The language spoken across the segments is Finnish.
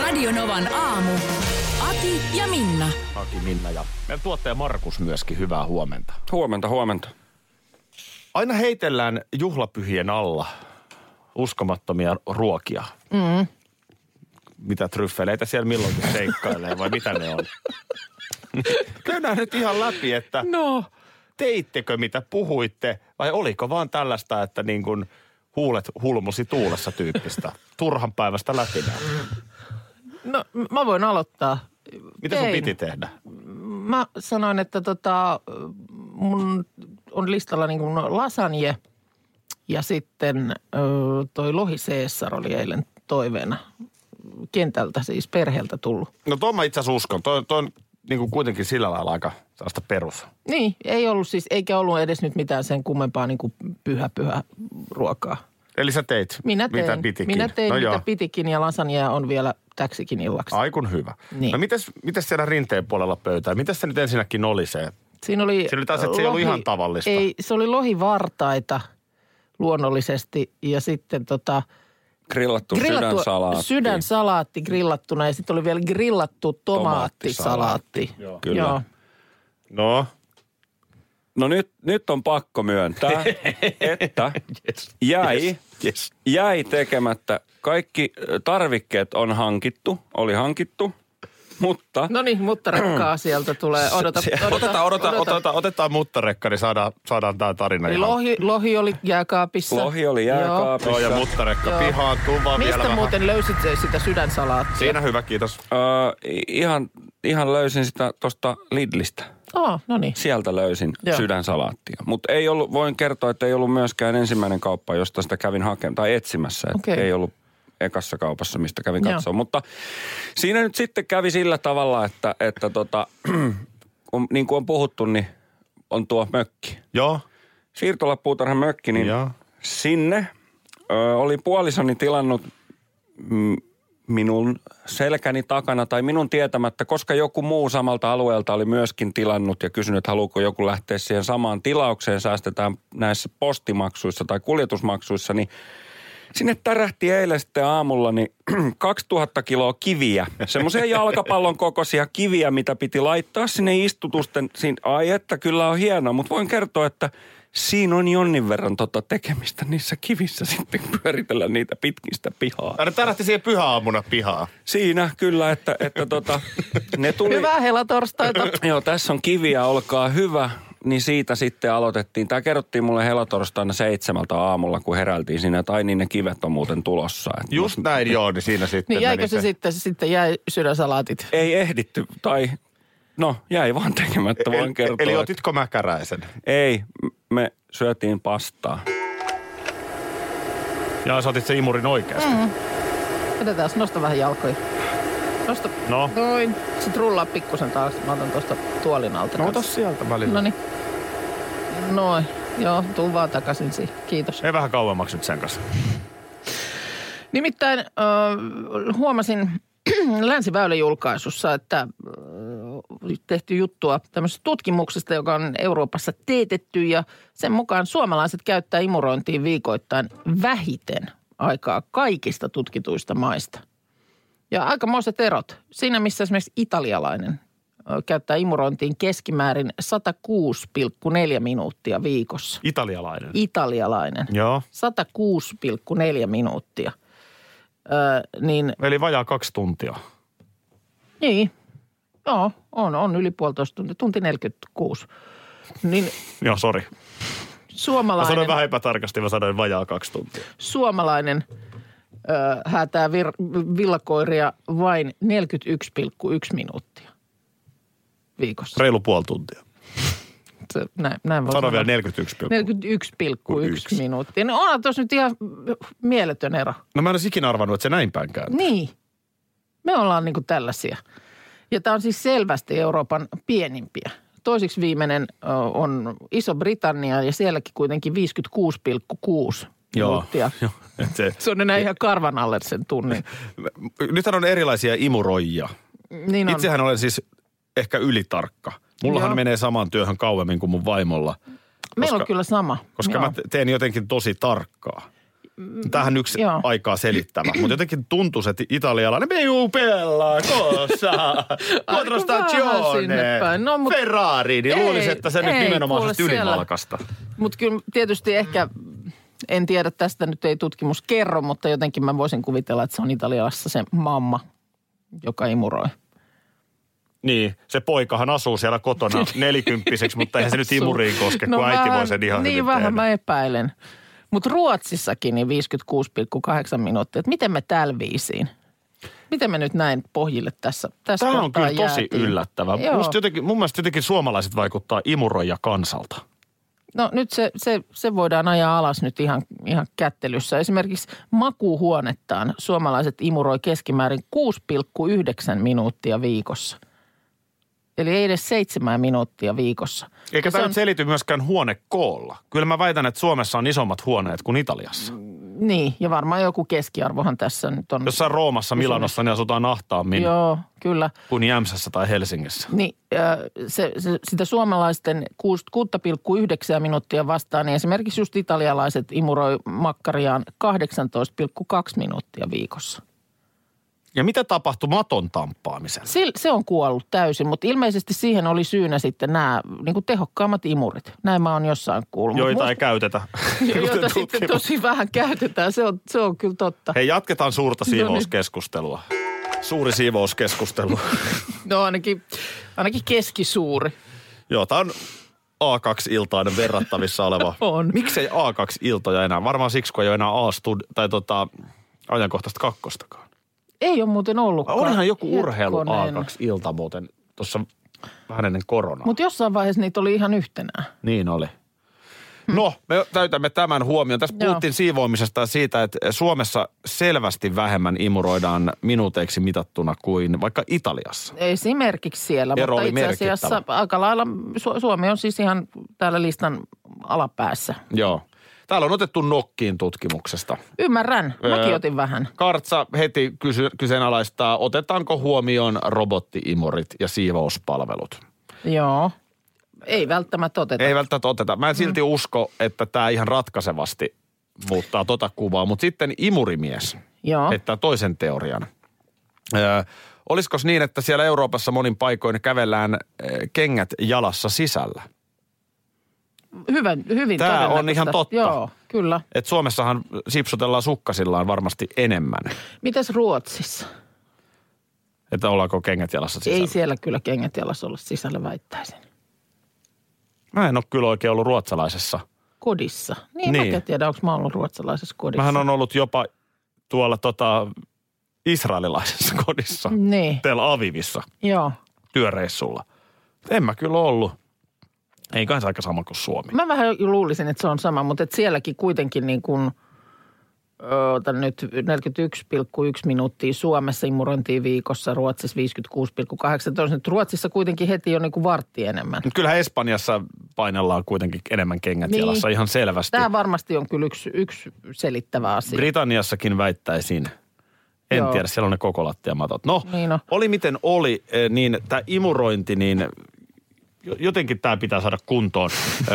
Radionovan aamu. Ati ja Minna. Aki, Minna ja meidän tuottaja Markus myöskin, hyvää huomenta. Huomenta, huomenta. Aina heitellään juhlapyhien alla uskomattomia ruokia. Mm. Mitä tryffeleitä siellä milloinkin seikkailee vai mitä ne on? Käydään nyt ihan läpi, että No. teittekö mitä puhuitte vai oliko vaan tällaista, että niin kuin huulet hulmusi tuulessa tyyppistä. Turhan päivästä lätinää. No, mä voin aloittaa. Mitä sun Tein. piti tehdä? Mä sanoin, että tota, mun on listalla niin kuin lasagne ja sitten ö, toi lohi Caesar oli eilen toiveena kentältä, siis perheeltä tullut. No tuon mä itse asiassa uskon. Toi, toi on niin kuin kuitenkin sillä lailla aika sellaista perus. Niin, ei ollut siis, eikä ollut edes nyt mitään sen kummempaa niin kuin pyhä pyhä ruokaa. Eli sä teit, Minä tein, mitä pitikin. minä tein no mitä joo. pitikin ja lasagne on vielä täksikin illaksi. Aikun hyvä. Niin. No mites, mites siellä rinteen puolella pöytää? Mitäs se nyt ensinnäkin oli se? Siinä oli, Siinä oli taas, että se ei ollut ihan tavallista. Ei, se oli lohivartaita luonnollisesti ja sitten tota, Grillattu, sydänsalaatti. sydänsalaatti grillattuna ja sitten oli vielä grillattu tomaattisalaatti. Joo. Kyllä. Joo. No, No nyt, nyt on pakko myöntää, että yes. jäi, Yes. jäi tekemättä. Kaikki tarvikkeet on hankittu, oli hankittu, mutta No niin, mutta rekkaa sieltä tulee. Odota, Se- odota, Otetaan, odota, otetaan, otetaan muttarekka, niin saadaan, saadaan tämä tarina Eli ihan. lohi, lohi oli jääkaapissa. lohi oli jääkaapissa. Joo, ja muttarekka Joo. pihaan, tuu vaan vielä Mistä vähän. muuten löysit se- sitä sydänsalaattia? Siinä hyvä, kiitos. Ö, ihan, ihan löysin sitä tuosta Lidlistä. Oh, no niin. Sieltä löysin Joo. sydänsalaattia. Mutta ei ollut, voin kertoa, että ei ollut myöskään ensimmäinen kauppa, josta sitä kävin hakemaan, tai etsimässä. Et Okei. Ei ollut ekassa kaupassa, mistä kävin Joo. katsoa. Mutta siinä nyt sitten kävi sillä tavalla, että, että tota, kun, niin kuin on puhuttu, niin on tuo mökki. Joo. Siirtolapuutarhan mökki, niin Joo. sinne ö, oli puolisoni tilannut mm, minun selkäni takana tai minun tietämättä, koska joku muu samalta alueelta oli myöskin tilannut ja kysynyt, että haluuko joku lähteä siihen samaan tilaukseen, säästetään näissä postimaksuissa tai kuljetusmaksuissa, niin sinne tärähti eilen sitten aamulla niin 2000 kiloa kiviä, semmoisia jalkapallon kokoisia kiviä, mitä piti laittaa sinne istutusten. Ai että kyllä on hienoa, mutta voin kertoa, että siinä on jonnin verran tota tekemistä niissä kivissä sitten pyöritellä niitä pitkistä pihaa. Aina tärähti siihen pyhäaamuna pihaa. Siinä kyllä, että, että tota, ne tuli... Hyvää helatorstaita. Joo, tässä on kiviä, olkaa hyvä. Niin siitä sitten aloitettiin. Tämä kerrottiin mulle helatorstaina seitsemältä aamulla, kun heräiltiin siinä, että ai niin ne kivet on muuten tulossa. Et Just näin joo, niin siinä sitten Niin jäikö meni se sitten, se sitten jäi sydänsalaatit? Ei ehditty, tai no jäi vaan tekemättä, voin Eli, kertoa. eli että- otitko mäkäräisen? Ei, me syötiin pastaa. Ja sä otit se imurin oikeasti. Mm. Otetaan, nosta vähän jalkoja. Nosta. No. Noin. Sitten rullaa pikkusen taas. Mä otan tuosta tuolin alta. No ota sieltä välillä. No niin. Noin. Joo, tuu vaan takaisin siihen. Kiitos. Ei vähän kauemmaksi nyt sen kanssa. Nimittäin äh, huomasin Länsiväylä-julkaisussa, että äh, tehty juttua tämmöisestä tutkimuksesta, joka on Euroopassa teetetty ja sen mukaan suomalaiset käyttää imurointiin viikoittain vähiten aikaa kaikista tutkituista maista. Ja aikamoiset erot. Siinä, missä esimerkiksi italialainen käyttää imurointiin keskimäärin 106,4 minuuttia viikossa. Italialainen. Italialainen. Joo. 106,4 minuuttia. Öö, niin, Eli vajaa kaksi tuntia. niin, joo, on, on yli puolitoista tuntia, tunti 46. Niin Joo, sori. Mä suomalainen, sanoin vähän epätarkasti, mä sanoin vajaa kaksi tuntia. suomalainen öö, häätää vir, villakoiria vain 41,1 minuuttia viikossa. Reilu puoli tuntia. Se, näin, näin voi Sano vielä 41. 41,1 minuuttia. No onhan tuossa nyt ihan mieletön ero. No mä en olisi ikinä arvannut, että se näin päin käy. Niin. Me ollaan niin kuin tällaisia. Ja tämä on siis selvästi Euroopan pienimpiä. Toisiksi viimeinen on Iso-Britannia ja sielläkin kuitenkin 56,6 minuuttia. Joo, et se, Se on enää ihan karvan alle sen tunnin. nythän on erilaisia imuroijia. Niin on. Itsehän olen siis ehkä ylitarkka. Mullahan Joo. menee samaan työhön kauemmin kuin mun vaimolla. Meillä koska- on kyllä sama. Koska Joo. mä te- teen jotenkin tosi tarkkaa. Tähän yksi joo. aikaa selittävä. Mutta jotenkin tuntuu, että italialainen stagione, sinne päin. No, mut- Ferrari, niin Ei, luulisi, että se nyt ei, kuule siellä. ylimalkasta. Mutta kyllä tietysti ehkä, en tiedä, tästä nyt ei tutkimus kerro, mutta jotenkin mä voisin kuvitella, että se on Italiassa se mamma, joka imuroi. Niin, se poikahan asuu siellä kotona nelikymppiseksi, mutta eihän se nyt imuriin koske, kun äiti voi sen ihan Niin vähän tehdä. mä epäilen. Mutta Ruotsissakin niin 56,8 minuuttia. Et miten me täällä viisiin? Miten me nyt näin pohjille tässä, tässä Tämä on kyllä tosi jäätiin? yllättävää. Joo. Musta jotenkin, mun mielestä jotenkin suomalaiset vaikuttaa imuroija kansalta. No nyt se, se, se voidaan ajaa alas nyt ihan, ihan kättelyssä. Esimerkiksi makuuhuonettaan suomalaiset imuroi keskimäärin 6,9 minuuttia viikossa. Eli ei edes seitsemän minuuttia viikossa. Eikä tämä on, selity myöskään huonekoolla. Kyllä mä väitän, että Suomessa on isommat huoneet kuin Italiassa. Niin, ja varmaan joku keskiarvohan tässä nyt on. Jossain Roomassa, Milanossa, niin asutaan ahtaammin Joo, kyllä. kuin Jämsässä tai Helsingissä. Niin, se, se, sitä suomalaisten 6,9 minuuttia vastaan, niin esimerkiksi just italialaiset imuroi makkariaan 18,2 minuuttia viikossa. Ja mitä tapahtui maton tamppaamiselle? Se, se on kuollut täysin, mutta ilmeisesti siihen oli syynä sitten nämä niin kuin tehokkaammat imurit. Näin mä oon jossain kuullut. Joita ei musta- käytetä. joita sitten tosi vähän käytetään. Se on, se on kyllä totta. Hei, jatketaan suurta No niin. siivouskeskustelua. Suuri siivouskeskustelu. No ainakin, ainakin keskisuuri. Joo, tämä on A2-iltainen verrattavissa oleva. On. Miksei A2-iltoja enää? Varmaan siksi, kun ei ole enää A-stud, tai tota, ajankohtaista kakkostakaan. Ei ole muuten ollutkaan. Olihan joku urheilu Hetkonen. A2-ilta muuten tuossa vähän ennen koronaa. Mutta jossain vaiheessa niitä oli ihan yhtenään. Niin oli. No, me täytämme tämän huomioon. Tässä Joo. puhuttiin siivoamisesta ja siitä, että Suomessa selvästi vähemmän imuroidaan minuuteiksi mitattuna kuin vaikka Italiassa. Esimerkiksi siellä, Ero mutta itse asiassa aika lailla Su- Suomi on siis ihan täällä listan alapäässä. Joo. Täällä on otettu nokkiin tutkimuksesta. Ymmärrän, mäkin Öö, otin vähän. Kartsa heti kysy, kyseenalaistaa, otetaanko huomioon robottiimurit ja siivouspalvelut. Joo. Ei välttämättä oteta. Ei välttämättä oteta. Mä en silti usko, että tämä ihan ratkaisevasti muuttaa tota kuvaa, mutta sitten imurimies Joo. heittää toisen teorian. Öö, olisiko niin, että siellä Euroopassa monin paikoin kävellään kengät jalassa sisällä? Hyvä, hyvin Tää on ihan totta. Joo, kyllä. Et Suomessahan sipsutellaan sukkasillaan varmasti enemmän, Mitäs Ruotsissa? että ollaanko kengät jalassa sisällä. Ei siellä kyllä kengät jalassa olla sisällä väittäisin. Mä en ole kyllä oikein ollut ruotsalaisessa. Kodissa. Niin, Niin. niin. mä en tiedä, onko mä ollut ruotsalaisessa kodissa. Mähän on ollut jopa tuolla tota, israelilaisessa kodissa, Niin, Tel Avivissa, joo. työreissulla. En mä kyllä ollut. Ei kai se aika sama kuin Suomi. Mä vähän luulisin, että se on sama, mutta et sielläkin kuitenkin niin kuin, otan nyt 41,1 minuuttia Suomessa imurointiin viikossa, Ruotsissa 56,8. Toisin, että Ruotsissa kuitenkin heti on niin kuin vartti enemmän. Mut kyllähän Espanjassa painellaan kuitenkin enemmän kengät Niin. jalassa ihan selvästi. Tämä varmasti on kyllä yksi, yksi selittävä asia. Britanniassakin väittäisin. En Joo. tiedä, siellä on ne koko lattiamatot. No, Niin on. oli miten oli, eh, niin tämä imurointi, niin jotenkin tämä pitää saada kuntoon.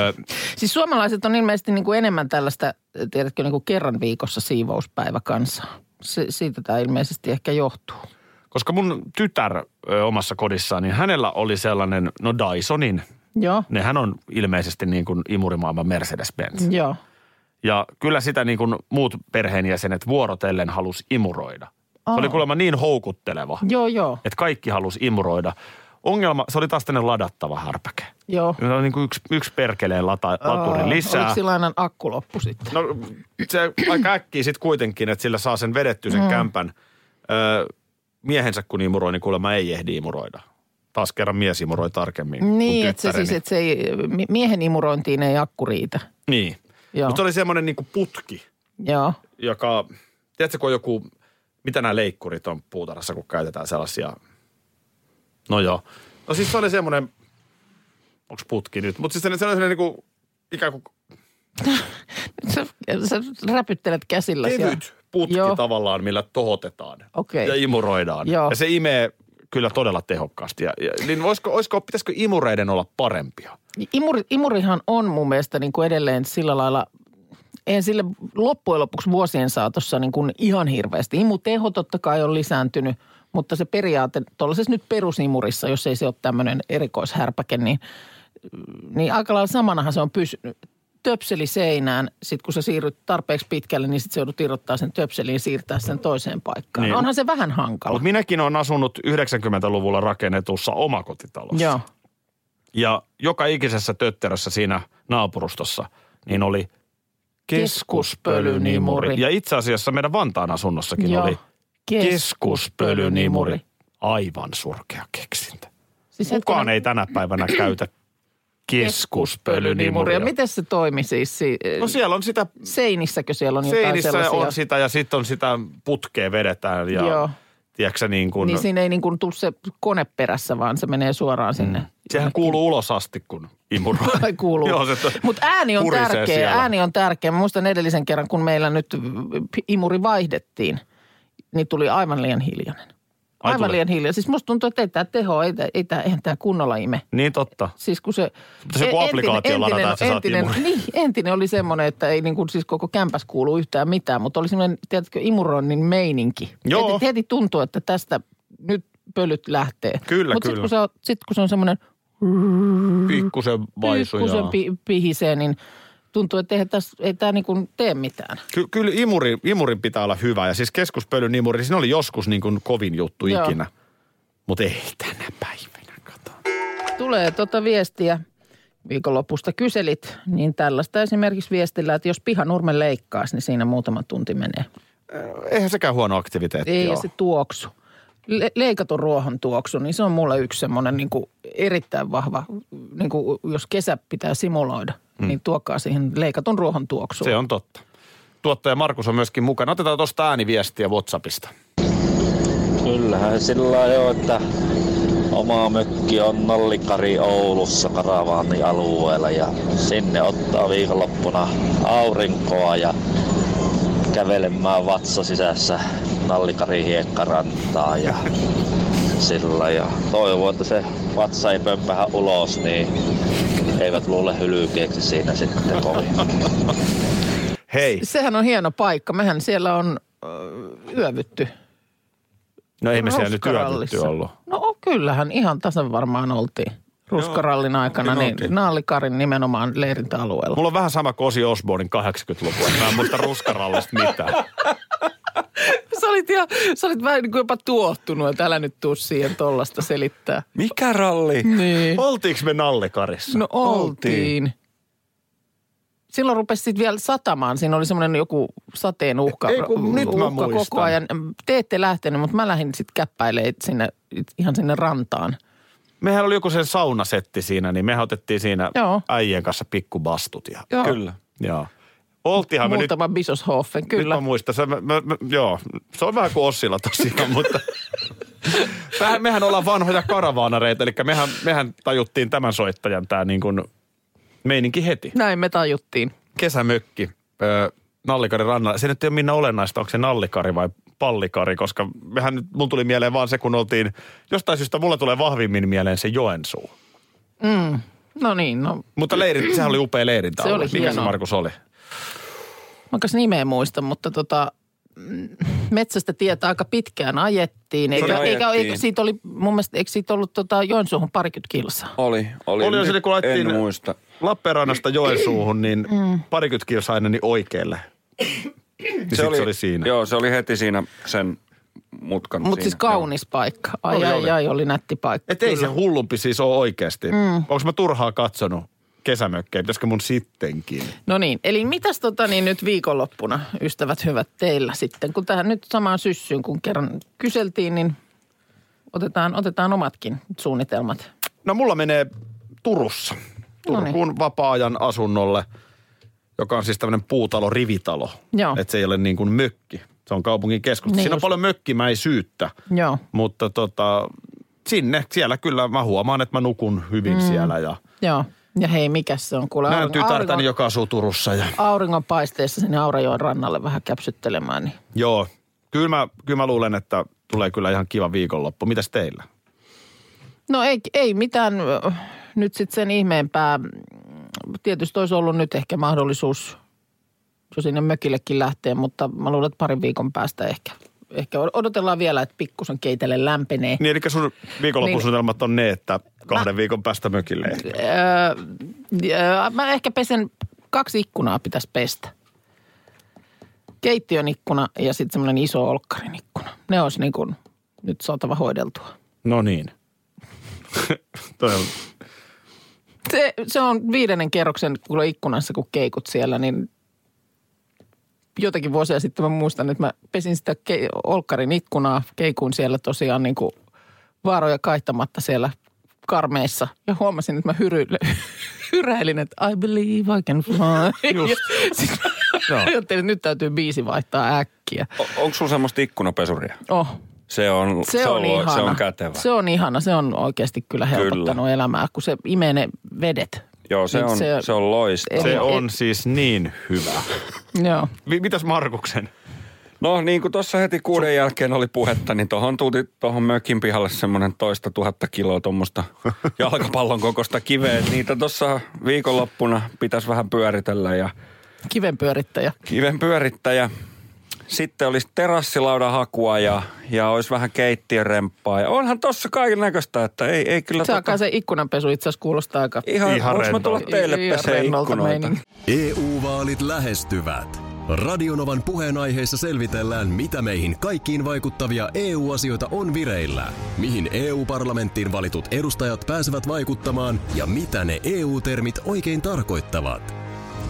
Siis suomalaiset on ilmeisesti niin kuin enemmän tällaista, tiedätkö, niin kuin kerran viikossa siivouspäivä kanssa. Se, siitä tämä ilmeisesti ehkä johtuu. Koska mun tytär ö, omassa kodissaan, niin hänellä oli sellainen, no Dysonin, Joo, nehän on ilmeisesti niin kuin imurimaailman Mercedes-Benz. joo. Ja kyllä sitä niin kuin muut perheenjäsenet vuorotellen halus imuroida. Se oli kuulemma niin houkutteleva, Joo, joo, että kaikki halus imuroida. Ongelma, se oli taas tänne ladattava härpäke. joo. Se oli niin kuin yksi, yksi perkeleen lata, laturi lisää. Oliko sillä akku loppu sitten? No se aika äkkiä sitten kuitenkin, että sillä saa sen vedetty sen mm. kämpän. Öö, miehensä kun imuroi, niin kuulemma ei ehdi imuroida. Taas kerran mies imuroi tarkemmin Niin, että se siis, että se ei, mi- miehen imurointiin ei akku riitä. Niin. Joo. Mutta se oli semmoinen niinku putki, Joo, joka, tiedätkö kun on joku mitä nämä leikkurit on puutarhassa, kun käytetään sellaisia. No joo. No siis se oli semmoinen, onko putki nyt, mutta siis se oli semmoinen niin kuin, ikään kuin Sä, sä räpyttelet käsillä siellä. kevyt putki Joo. tavallaan, millä tohotetaan Okei. ja imuroidaan. Joo. Ja se imee kyllä todella tehokkaasti. Ja, ja, niin voisiko, olisiko, pitäisikö imureiden olla parempia? Imuri, imurihan on mun mielestä niin kuin edelleen sillä lailla, eihän sille loppujen lopuksi vuosien saatossa niin kuin ihan hirveästi. Imuteho totta kai on lisääntynyt, mutta se periaate tuollaisessa nyt perusimurissa, jos ei se ole tämmöinen erikoishärpäke, niin, niin aika lailla samanahan se on pysynyt. Töpseli seinään, sitten kun sä siirryt tarpeeksi pitkälle, niin sitten se joudut irrottaa sen töpselin ja siirtää sen toiseen paikkaan. Niin. Onhan se vähän hankala. Mutta minäkin olen asunut 90-luvulla rakennetussa omakotitalossa. Joo. Ja joka ikisessä tötterössä siinä naapurustossa, niin oli keskuspölynimuri. Ja itse asiassa meidän Vantaan asunnossakin Joo. oli Keskuspölynimuri. keskuspölynimuri. Aivan surkea keksintä. Siis Kukaan hetkinen, ei tänä päivänä käytä keskuspölynimuria. Ja miten se toimi siis? Si- No siellä on sitä Seinissäkö siellä on jotain seinissä sellaisia? on sitä ja sitten on sitä putkea vedetään ja Joo. tiedätkö niin kuin, Niin siinä ei niin kuin tule se kone perässä, vaan se menee suoraan sinne. Mm. sehän kuuluu ulos asti, kun imuroi. Kuuluu. Joo, se Mutta ääni on tärkeä. siellä. Ääni on tärkeä. Mä muistan edellisen kerran, kun meillä nyt imuri vaihdettiin, niin tuli aivan liian hiljainen. Ai Aivan tuli? liian hiljainen. Siis musta tuntuu, että ei tämä teho, ei, ei tämä, eihän tämä kunnolla ime. Niin totta. Siis kun se... Mutta se joku e- applikaatio ladataan, että sä saat entinen, imurin. niin, entinen oli semmoinen, että ei niin kuin siis koko kämpäs kuulu yhtään mitään, mutta oli semmoinen, tiedätkö, imuroinnin meininki. Joo. Heti, heti tuntuu, että tästä nyt pölyt lähtee. Kyllä, Mutta sitten kyllä. kun, se on- sit, kun se on semmoinen Pikkusen vaisu. pikkusen pi, pihisee, niin tuntuu, että eihän tässä, ei tämä niin kuin tee mitään. Ky- kyllä imuri, imurin pitää olla hyvä. Ja siis keskuspölynimuri, siinä oli joskus niin kuin kovin juttu Joo. ikinä. Mutta ei tänä päivänä, kato. Tulee tuota viestiä viikonlopusta kyselit, niin tällaista esimerkiksi viestillä, että jos pihanurmen leikkaisi, niin siinä muutama tunti menee. Eihän sekään huono aktiviteetti Ei, ja ole. se tuoksu. Le- leikatun ruohon tuoksu, niin se on mulle yksi semmoinen niin kuin erittäin vahva, niin kuin jos kesä pitää simuloida, hmm. niin tuokaa siihen leikatun ruohon tuoksuun. Se on totta. Tuottaja Markus on myöskin mukana. Otetaan tuosta ääniviestiä WhatsAppista. Kyllähän sillä jo, että oma mökki on Nallikari Oulussa karavaanialueella ja sinne ottaa viikonloppuna aurinkoa ja kävelemään vatsa sisässä Nallikari hiekkarantaa ja sillä ja toivon, että se vatsa ei pömpähä ulos, niin eivät luule hylkeeksi siinä sitten kovin. Hei. Sehän on hieno paikka. Mehän siellä on ö, yövytty. No ei me siellä nyt yövytty ollut. No kyllähän ihan tasan varmaan oltiin. Ruskarallin aikana, oltiin, niin oltiin. Naallikarin nimenomaan leirintäalueella. Mulla on vähän sama kuin Osi Osbornin 80-lukua. Mä en muista ruskarallista mitään. Sä olit, ihan, sä olit vähän niin kuin jopa tuottunut, että älä nyt tuu siihen tollasta selittää. Mikä ralli? Niin. Oltiinko me Nallikarissa? No oltiin. Silloin rupesi sitten vielä satamaan. Siinä oli semmoinen joku sateen uhka, Ei, kun nyt mä uhka koko muistan. ajan. Te ette lähtenyt, mutta mä lähdin sitten käppäilemään sinne, ihan sinne rantaan. Mehän oli joku sen saunasetti siinä, niin me otettiin siinä Joo. äijien kanssa pikkubastut. Ja, Joo. Kyllä. joo. Oltiinhan me nyt Muutama Bisoshofen, Nyt kyllä. mä muistan. Se, mä, mä, mä, joo, se on vähän kuin Ossilla tosiaan, mutta Tähän, mehän ollaan vanhoja karavaanareita, eli mehän, mehän tajuttiin tämän soittajan tämä niin kuin meininki heti. Näin me tajuttiin. Kesämökki ö, Nallikarin rannalla. Se nyt ei ole minä olennaista, onko se Nallikari vai Pallikari, koska mehän nyt, mun tuli mieleen vaan se, kun oltiin, jostain syystä mulla tulee vahvimmin mieleen se Joensuu. No niin, no Mutta leirin, sehän oli upea leirintä. Se oli Mikä se hienoa. Markus oli? Mä kas nimeä muista, mutta tota, mm, metsästä tietä aika pitkään ajettiin. Eikä, Niin, eikä, ajettiin. eikä siitä oli, mun mielestä, eikö siitä ollut tota Joensuuhun parikymmentä kilsaa? Oli, oli. Oli se, kun laitettiin En muista. Lappeenrannasta Joensuuhun, niin parikymmentä kilsaa aina niin oikealle. Niin se, oli, se oli siinä. Joo, se oli heti siinä sen mutkan Mutta siis kaunis paikka. Ai, Oli, ai, oli. ai, oli nätti paikka. Et ei se hullumpi siis ole oikeasti. Mm. Onko mä turhaa katsonut kesämökkejä? Pitäisikö mun sittenkin? No niin, eli mitäs tota niin nyt viikonloppuna, ystävät hyvät, teillä sitten? Kun tähän nyt samaan syssyyn, kun kerran kyseltiin, niin otetaan, otetaan omatkin suunnitelmat. No mulla menee Turussa. Noniin. Turkuun vapaa-ajan asunnolle, joka on siis tämmöinen puutalo, rivitalo. Joo. Että se ei ole niin kuin mökki. Se on kaupungin keskusta. Niin Siinä on just. paljon mökkimäisyyttä, Joo. mutta tota, sinne, siellä kyllä mä huomaan, että mä nukun hyvin mm. siellä. Ja Joo. Ja hei, mikä se on? Kuule, näen tytärtäni, auringon- joka asuu Turussa. Ja, auringonpaisteessa sinne Aurajoen rannalle vähän käpsyttelemään. Niin. joo, kyllä mä, kyllä mä luulen, että tulee kyllä ihan kiva viikonloppu. Mitäs teillä? No ei, ei mitään nyt sitten sen ihmeempää. Tietysti olisi ollut nyt ehkä mahdollisuus jo sinne mökillekin lähteä, mutta mä luulen, että parin viikon päästä ehkä. Ehkä odotellaan vielä, että pikkusen keitelle lämpenee. Niin, eli sun viikonloppusuunnitelmat on ne, että kahden Mä- viikon päästä mökille. Öö, öö, mä ehkä pesen, kaksi ikkunaa pitäisi pestä. Keittiön ikkuna ja sitten semmoinen iso olkkarin ikkuna. Ne olisi niin kuin nyt saatava hoideltua. No niin. Toi on, Se, se on viidennen kerroksen kuule ikkunassa, kun keikut siellä, niin jotakin vuosia sitten mä muistan, että mä pesin sitä ke- olkkarin ikkunaa, keikuin siellä tosiaan niin kuin vaaroja kaihtamatta siellä karmeissa. Ja huomasin, että mä hyryille, hyräilin, että I believe I can fly. Just. Ja sit mä Joo. ajattelin, että nyt täytyy biisi vaihtaa äkkiä. O- onko sulla semmoista ikkunapesuria? Oh, Se on, se, on, ihana. Se on kätevä. Se on ihana. Se on oikeasti kyllä helpottanut Kyllä. elämää, kun se imee ne vedet. Joo, se Niin on, se- se, on loistava. se on siis niin hyvä. Joo. Mi- Mitäs Markuksen? No niin kuin tuossa heti kuuden jälkeen oli puhetta, niin tuohon tuli tuohon mökin pihalle semmoinen toista tuhatta kiloa tuommoista jalkapallon kokosta kiveä. Niitä tuossa viikonloppuna pitäisi vähän pyöritellä ja Kivenpyörittäjä. kiven pyörittäjä. Sitten olisi terassilaudan hakua ja, ja olisi vähän keittiöremppaa. Ja onhan tossa kaiken näköistä, että ei, ei kyllä... Se alkaa se ikkunanpesu itse asiassa kuulostaa aika... ihan, Ihan mä tulla teille pesee ikkunoita? EU-vaalit E lähestyvät. Radionovan puheenaiheessa selvitellään, mitä meihin kaikkiin vaikuttavia EU-asioita on vireillä, mihin EU-parlamenttiin valitut edustajat pääsevät vaikuttamaan ja mitä ne EU-termit oikein tarkoittavat.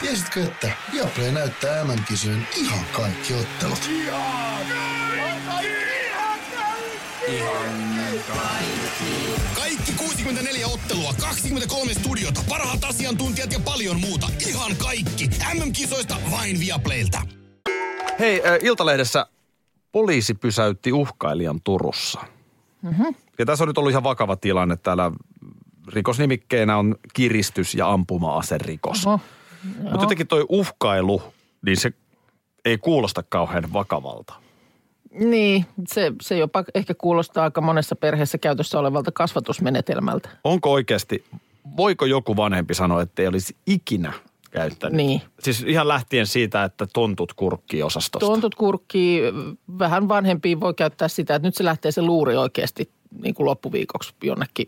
Tiesitkö, että Viaplay näyttää MM-kisojen ihan kaikki ottelut? Kaikki 64 ottelua, 23 studiota, parhaat asiantuntijat ja paljon muuta. Ihan kaikki. MM-kisoista vain Viaplaylta. Hei, äh, Iltalehdessä poliisi pysäytti uhkailijan Turussa. Mm-hmm. Ja tässä on nyt ollut ihan vakava tilanne. Täällä rikosnimikkeenä on kiristys- ja ampuma-aserikos. Oho, Mutta jotenkin toi uhkailu, niin se ei kuulosta kauhean vakavalta. Niin, se, se jopa ehkä kuulostaa aika monessa perheessä käytössä olevalta kasvatusmenetelmältä. Onko oikeasti, voiko joku vanhempi sanoa, että ei olisi ikinä käyttänyt? Niin. Siis ihan lähtien siitä, että tontut kurkkii osastosta. Tontut kurkkii, vähän vanhempiin voi käyttää sitä, että nyt se lähtee se luuri oikeasti niin kuin loppuviikoksi jonnekin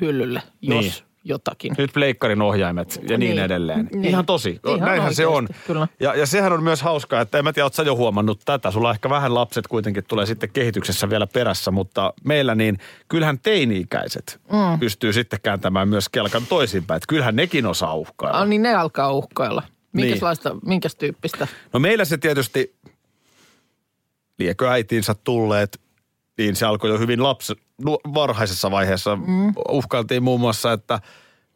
hyllylle, jos Niin. Jotakin. Nyt pleikkarin ohjaimet ja niin, Niin. edelleen. Niin. Ihan tosi. Ihan Näinhän se on. oikeasti, kyllä. Ja, ja sehän on myös hauskaa, että en mä tiedä, ootko sä jo huomannut tätä. Sulla ehkä vähän lapset kuitenkin tulee sitten kehityksessä vielä perässä, mutta meillä niin kyllähän teini-ikäiset mm. pystyy sitten kääntämään myös kelkan toisinpäin. Että kyllähän nekin osaa uhkailla. Ah, niin ne alkaa uhkailla. Minkälaista, Niin. minkäs tyyppistä? No meillä se tietysti, liekö äitiinsä tulleet, niin se alkoi jo hyvin lapsi, nu- varhaisessa vaiheessa. Mm. Uhkailtiin muun muassa, että,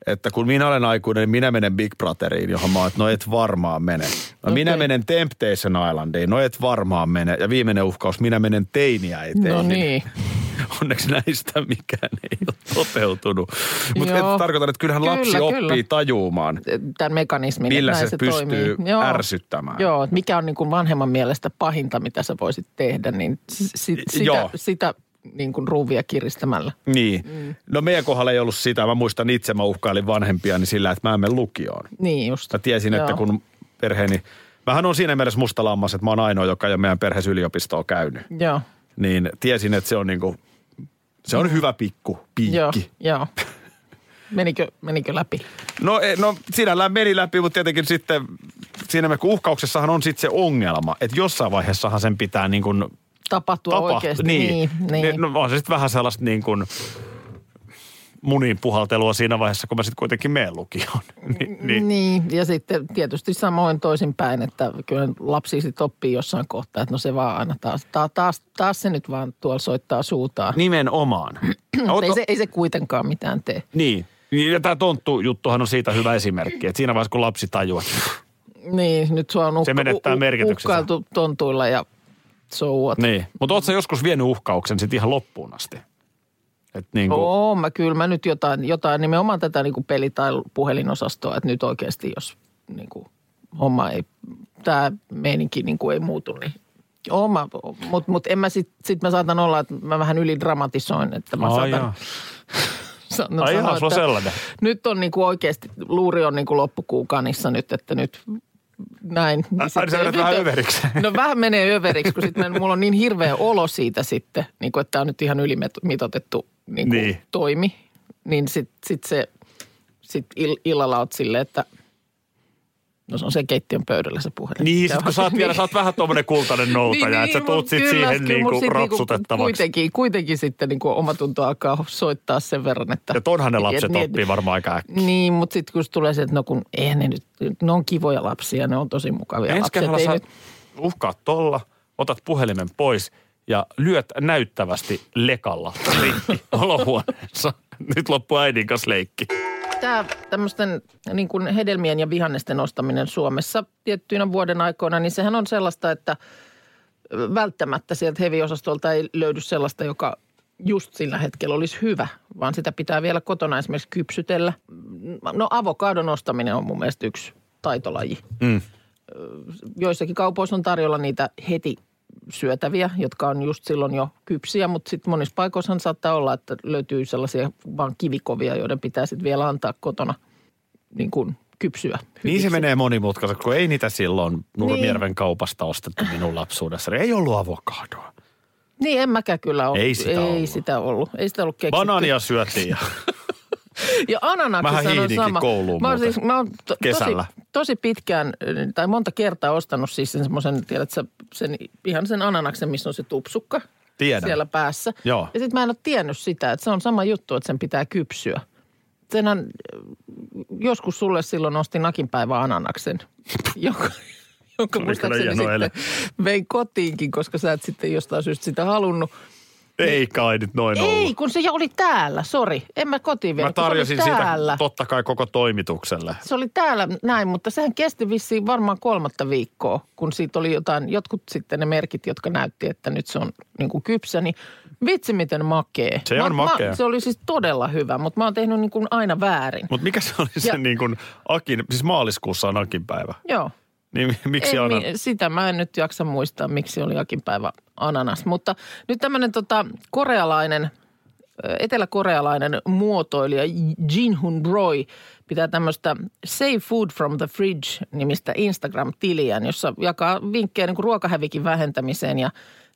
että kun minä olen aikuinen, niin minä menen Big Brotheriin, johon mä oon, että no et varmaan mene. No okay. minä menen Temptation Islandiin, no et varmaan mene. Ja viimeinen uhkaus, minä menen teiniäiteihin. No niin. Onneksi näistä mikään ei ole toteutunut. Mutta Joo. tarkoitan, että kyllähän Kyllä, lapsi kyllä. oppii tajuumaan. Tämän mekanismin. Millä näin se pystyy toimii. Joo. ärsyttämään. Joo, että mikä on niin kuin vanhemman mielestä pahinta, mitä sä voisit tehdä, niin s- si- sitä, Joo. sitä niin kuin ruuvia kiristämällä. Niin. Mm. No meidän kohdalla ei ollut sitä. Mä muistan itse, mä uhkailin vanhempiani sillä, että mä en mene lukioon. Niin just. Mä tiesin, että Joo. kun perheeni... Mähän on siinä mielessä mustalammas, että mä oon ainoa, joka ei ole meidän perheessä yliopistoa käynyt. Joo, Niin tiesin, että se on niinku... Se on hyvä pikku piikki. joo, joo. Menikö, menikö läpi? No, e- no sinällään meni läpi, mutta tietenkin sitten siinä me, kun uhkauksessahan on sitten se ongelma, että jossain vaiheessahan sen pitää niin kuin Tapahtua tapahtua. oikeasti. Niin, Niin, niin. No, on se sitten vähän sellaista niin kuin munin puhaltelua siinä vaiheessa, kun mä sitten kuitenkin meen lukioon. Ni, niin. Niin, ja sitten tietysti samoin toisinpäin, että kyllä lapsi sitten oppii jossain kohtaa, että no se vaan aina taas, taas, taas, taas se nyt vaan tuolla soittaa suutaan. Nimenomaan. Mutta ei se, ei se kuitenkaan mitään tee. Niin. Ja tämä tonttu-juttuhan on siitä hyvä esimerkki. Että siinä vaiheessa, kun lapsi tajuaa, Niin, nyt sua on uhka, Se menettää merkityksensä. uhkailtu tontuilla ja so what. niin. Mutta ootko joskus vienyt uhkauksen sitten ihan loppuun asti? Et niin kuin, Oo, mä kyllä mä nyt jotain, jotain nimenomaan tätä niin kuin peli- tai puhelinosastoa, että nyt oikeasti jos niin kuin, homma ei, tämä meininki niin kuin ei muutu, niin Joo, mutta mut en mä sit, sit mä saatan olla, että mä vähän ylidramatisoin, että mä Ai saatan, jaa. sa- no Ai sanoa, on että sellainen. Nyt on niinku oikeasti, luuri on niinku loppukuukanissa nyt, että nyt näin. Ai, sitten- sä nyt vähän överiksi. No vähän menee överiksi, kun sitten mulla on niin hirveä olo siitä sitten, niin kuin, että tämä on nyt ihan ylimitotettu niin kuin Niin. toimi. Niin sitten sit se, sit ill, illalla oot silleen, että no se on se keittiön pöydällä se puhelin. Niin, sit kun sä oot vielä, sä oot vähän tuommoinen kultainen noutaja, että sä tuut sit kyllä, siihen kyllä niinku rapsutettavaksi. kuitenkin, kuitenkin sitten niinku omatunto alkaa soittaa sen verran, että... Ja tonhan ne et- lapset et- niin, oppii varmaan aika äkkiä. Niin, mutta sitten kun tulee se, että no kun eihän ne nyt, ne on kivoja lapsia, ne on tosi mukavia Ensi lapsia. kerralla ei sä nyt- uhkaat tolla, otat puhelimen pois ja lyöt näyttävästi lekalla rikki olohuoneessa. Nyt loppuu äidin kanssa leikki. Tämä tämmöisten niin kuin hedelmien ja vihannesten ostaminen Suomessa tiettyinä vuoden aikoina, niin sehän on sellaista, että välttämättä sieltä heviosastolta ei löydy sellaista, joka just sillä hetkellä olisi hyvä, vaan sitä pitää vielä kotona esimerkiksi kypsytellä. No avokadon ostaminen on mun mielestä yksi taitolaji. Mm. Joissakin kaupoissa on tarjolla niitä heti syötäviä, jotka on just silloin jo kypsiä, mutta sitten monissa paikoissahan saattaa olla, että löytyy sellaisia vaan kivikovia, joiden pitää sitten vielä antaa kotona niin kuin kypsyä. Niin se hyviksi. menee monimutkaiseksi, kun ei niitä silloin Nurmijärven kaupasta ostettu minun lapsuudessa. Ei ollut avokadoa. Niin, en mäkään kyllä ole. Ei sitä ei ollut. sitä ollut. Ei sitä ollut keksitty. Banaania syötiin ja Ja ananaksissa Mähän on sama. kouluun mä oon, siis, mä oon to, Kesällä. Tosi, tosi pitkään, tai monta kertaa ostanut siis sen semmoisen, tiedätkö, sen, ihan sen ananaksen, missä on se tupsukka Tiedän. siellä päässä. Joo. Ja sitten mä en ole tiennyt sitä, että se on sama juttu, että sen pitää kypsyä. Senhän, joskus sulle silloin ostin nakinpäivä ananaksen, joka, jonka muistaakseni hieno ele. sitten vein kotiinkin, koska sä et sitten jostain syystä sitä halunnut. Ei kai nyt noin Ei, ollut. kun se jo oli täällä, sori. En mä kotiin vielä, Mä se tarjosin täällä. siitä totta kai koko toimitukselle. Se oli täällä näin, mutta sehän kesti vissiin varmaan kolmatta viikkoa, kun siitä oli jotain, jotkut sitten ne merkit, jotka näytti, että nyt se on niin kuin kypsä, niin vitsi miten makee. Se on makea. Mä, se oli siis todella hyvä, mutta mä oon tehnyt niin kuin aina väärin. Mutta mikä se oli se Ja- niin kuin Akin, siis maaliskuussa on Akin päivä. Joo. Niin mi- miksi on? mi- sitä mä en nyt jaksa muistaa, miksi oli jokin päivä ananas. Mutta nyt tämmöinen tota, korealainen, eteläkorealainen muotoilija Jin Hun Roy pitää tämmöistä Save Food from the Fridge-nimistä Instagram-tiliään, jossa jakaa vinkkejä niin kuin ruokahävikin vähentämiseen ja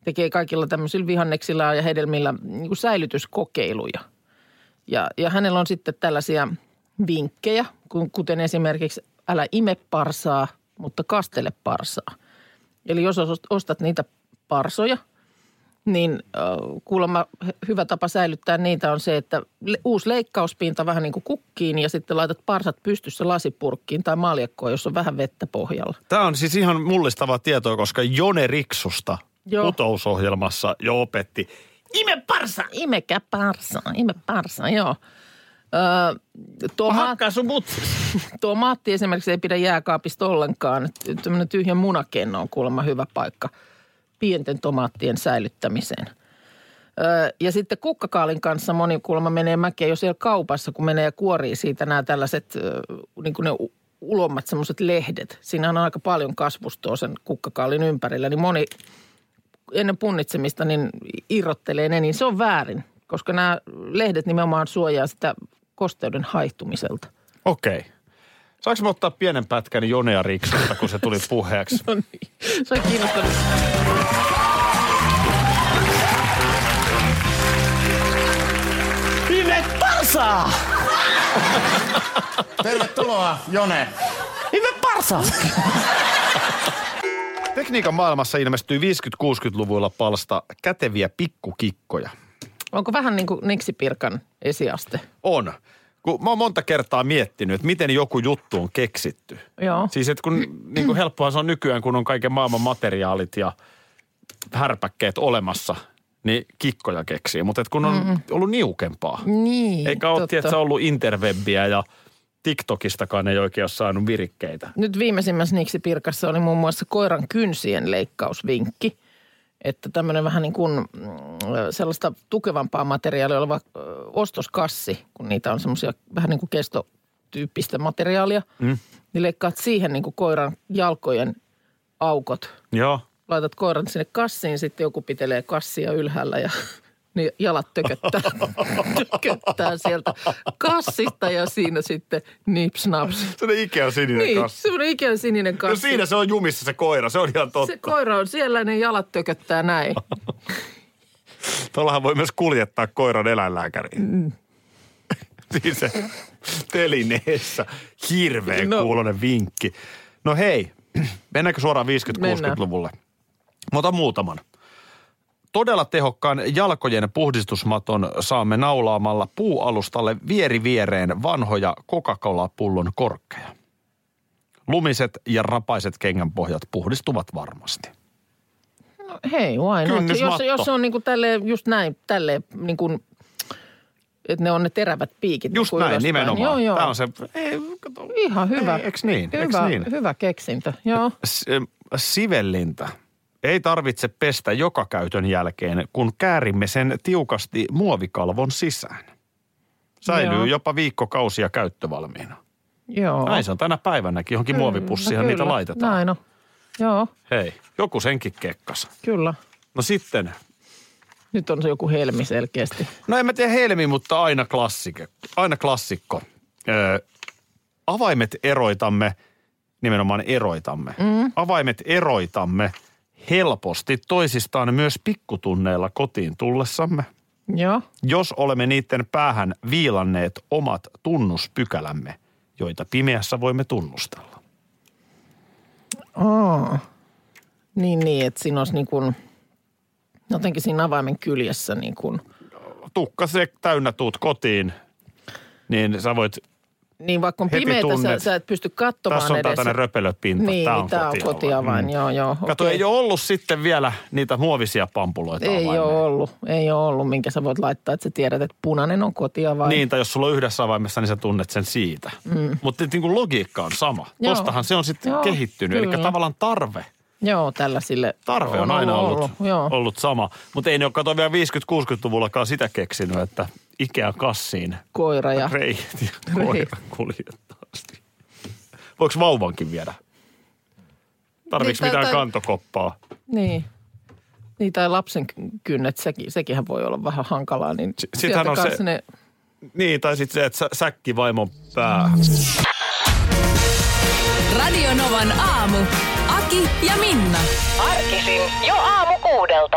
tekee kaikilla tämmöisillä vihanneksilla ja hedelmillä niin kuin säilytyskokeiluja. Ja, ja hänellä on sitten tällaisia vinkkejä, kuten esimerkiksi älä ime parsaa, mutta kastele parsaa. Eli jos ost- ostat niitä parsoja, niin kuulemma hyvä tapa säilyttää niitä on se, että uusi leikkauspinta vähän niin kuin kukkiin ja sitten laitat parsat pystyssä lasipurkkiin tai maljakkoon, jos on vähän vettä pohjalla. Tämä on siis ihan mullistavaa tietoa, koska Jone Riksusta Joo. putousohjelmassa jo opetti. Ime parsa! Imekä parsaa, ime parsaa, joo. Öö, tomaat, tomaatti esimerkiksi ei pidä jääkaapista ollenkaan. Tämmöinen tyhjä munakenno on kuulemma hyvä paikka pienten tomaattien säilyttämiseen. Öö, ja sitten kukkakaalin kanssa moni kuulemma menee mäkeä jo siellä kaupassa, kun menee ja kuorii siitä nämä tällaiset öö, niin kuin ne ulommat semmoiset lehdet. Siinä on aika paljon kasvustoa sen kukkakaalin ympärillä, niin moni ennen punnitsemista niin irrottelee ne, niin se on väärin, koska nämä lehdet nimenomaan suojaa sitä kosteuden haihtumiselta. Okei. Okay. Saanko mä ottaa pienen pätkän Jonea Riksusta, kun se tuli puheeksi? No niin, se on kiinnostanut. Ime parsaa! Tervetuloa, Jone. Ime parsaa! Tekniikan maailmassa ilmestyi 50-60-luvuilla palsta käteviä pikkukikkoja. Onko vähän niin kuin Niksi Pirkan esiaste? On. Kun mä oon monta kertaa miettinyt, että miten joku juttu on keksitty. Joo. Siis että kun niin kuin helppohan se on nykyään, kun on kaiken maailman materiaalit ja härpäkkeet olemassa, niin kikkoja keksii. Mutta kun on mm ollut niukempaa. Niin, Eikä ole tietysti ollut interwebbiä ja TikTokistakaan ei oikein ole saanut virikkeitä. Nyt viimeisimmässä Niksi Pirkassa oli muun muassa koiran kynsien leikkausvinkki. Että tämmöinen vähän niin kuin mm, sellaista tukevampaa materiaalia oleva ostoskassi, kun niitä on semmoisia vähän niin kuin kestotyyppistä materiaalia. Mm. Niin leikkaat siihen niin kuin koiran jalkojen aukot. Joo. Laitat koiran sinne kassiin, sitten joku pitelee kassia ylhäällä ja niin jalat tököttää, tököttää sieltä kassista ja siinä sitten nips naps. Se on Ikea sininen Niin, kassi. semmoinen ikään sininen No kassi. siinä se on jumissa se koira, se on ihan totta. Se koira on siellä ne jalat tököttää näin. Tuollahan voi myös kuljettaa koiran eläinlääkäriin. Mm. siis se telineessä hirveän No. no. kuulonen vinkki. No hei, mennäänkö suoraan Mennään. 50-60-luvulle? Mä otan muutaman. Todella tehokkaan jalkojen puhdistusmaton saamme naulaamalla puualustalle vieri viereen vanhoja Coca-Cola-pullon korkkeja. Lumiset ja rapaiset kengänpohjat puhdistuvat varmasti. No, hei, why not? Jos, jos on niin kuin tälleen, just näin, tälleen niin kuin, että ne on ne terävät piikit. Just niin kuin näin, ylöspäin. nimenomaan. Joo, joo. Tämä on se, ei, kato, Ihan hyvä. Ei, eks niin? Eks Hyvä, niin? hyvä keksintö, joo. S- sivellintä. Ei tarvitse pestä joka käytön jälkeen, kun käärimme sen tiukasti muovikalvon sisään. Säilyy Joo. jopa viikkokausia käyttövalmiina. joo. Näin se on tänä päivänäkin. Johonkin Kyllä, muovipussiin niitä kyllä. laitetaan. Näin on. Joo, Hei, joku senkin kekkas. kyllä. No sitten, Nyt on se joku helmi selkeästi. no en mä tiedä helmi, mutta aina klassikko. Aina klassikko. Öö, avaimet eroitamme, nimenomaan eroitamme. Mm. Avaimet eroitamme helposti toisistaan myös pikkutunneilla kotiin tullessamme. Joo. jos olemme niiden päähän viilanneet omat tunnuspykälämme, joita pimeässä voimme tunnustella. Aa. Niin, niin, että siinä olisi niin kuin, jotenkin siinä avaimen kyljessä niin kuin, Tukka se täynnä tuut kotiin, niin sä voit, niin vaikka on pimeätä, sä, sä et pysty katsomaan tässä on edes. tämmöinen röpelöpinta, Niin, niin on tää on kotiavain. Mm. joo, joo. Kato, okei. ei ole ollut sitten vielä niitä muovisia pampuloita Ei avaimeen. ole ollut, ei ole ollut, minkä sä voit laittaa, että sä tiedät, että punainen on kotiavain. Niin, tai jos sulla on yhdessä avaimessa, niin sä tunnet sen siitä. Mm. Mutta niin kuin logiikka on sama. Joo. Tostahan se on sitten Joo, kehittynyt. Eli kyllä. tavallaan tarve Joo, tällaisille. Tarve on aina ollut, Joo. ollut sama. Mutta ei ne ole kato vielä 50-60-luvullakaan sitä keksinyt, että Ikea kassiin Koira ja... reiät ja koira kuljettaa. Voiko vauvankin viedä? Tarviiko Niin, mitään tai- kantokoppaa? Niin. Niin, tai lapsen kynnet, sekin, sekinhän voi olla vähän hankalaa. Niin S- sieltä on se- Ne, Niin, tai sitten se, että sä, säkki vaimon päähän. Radio Novan aamu. Aki ja Minna. Arkisin jo aamu kuudelta.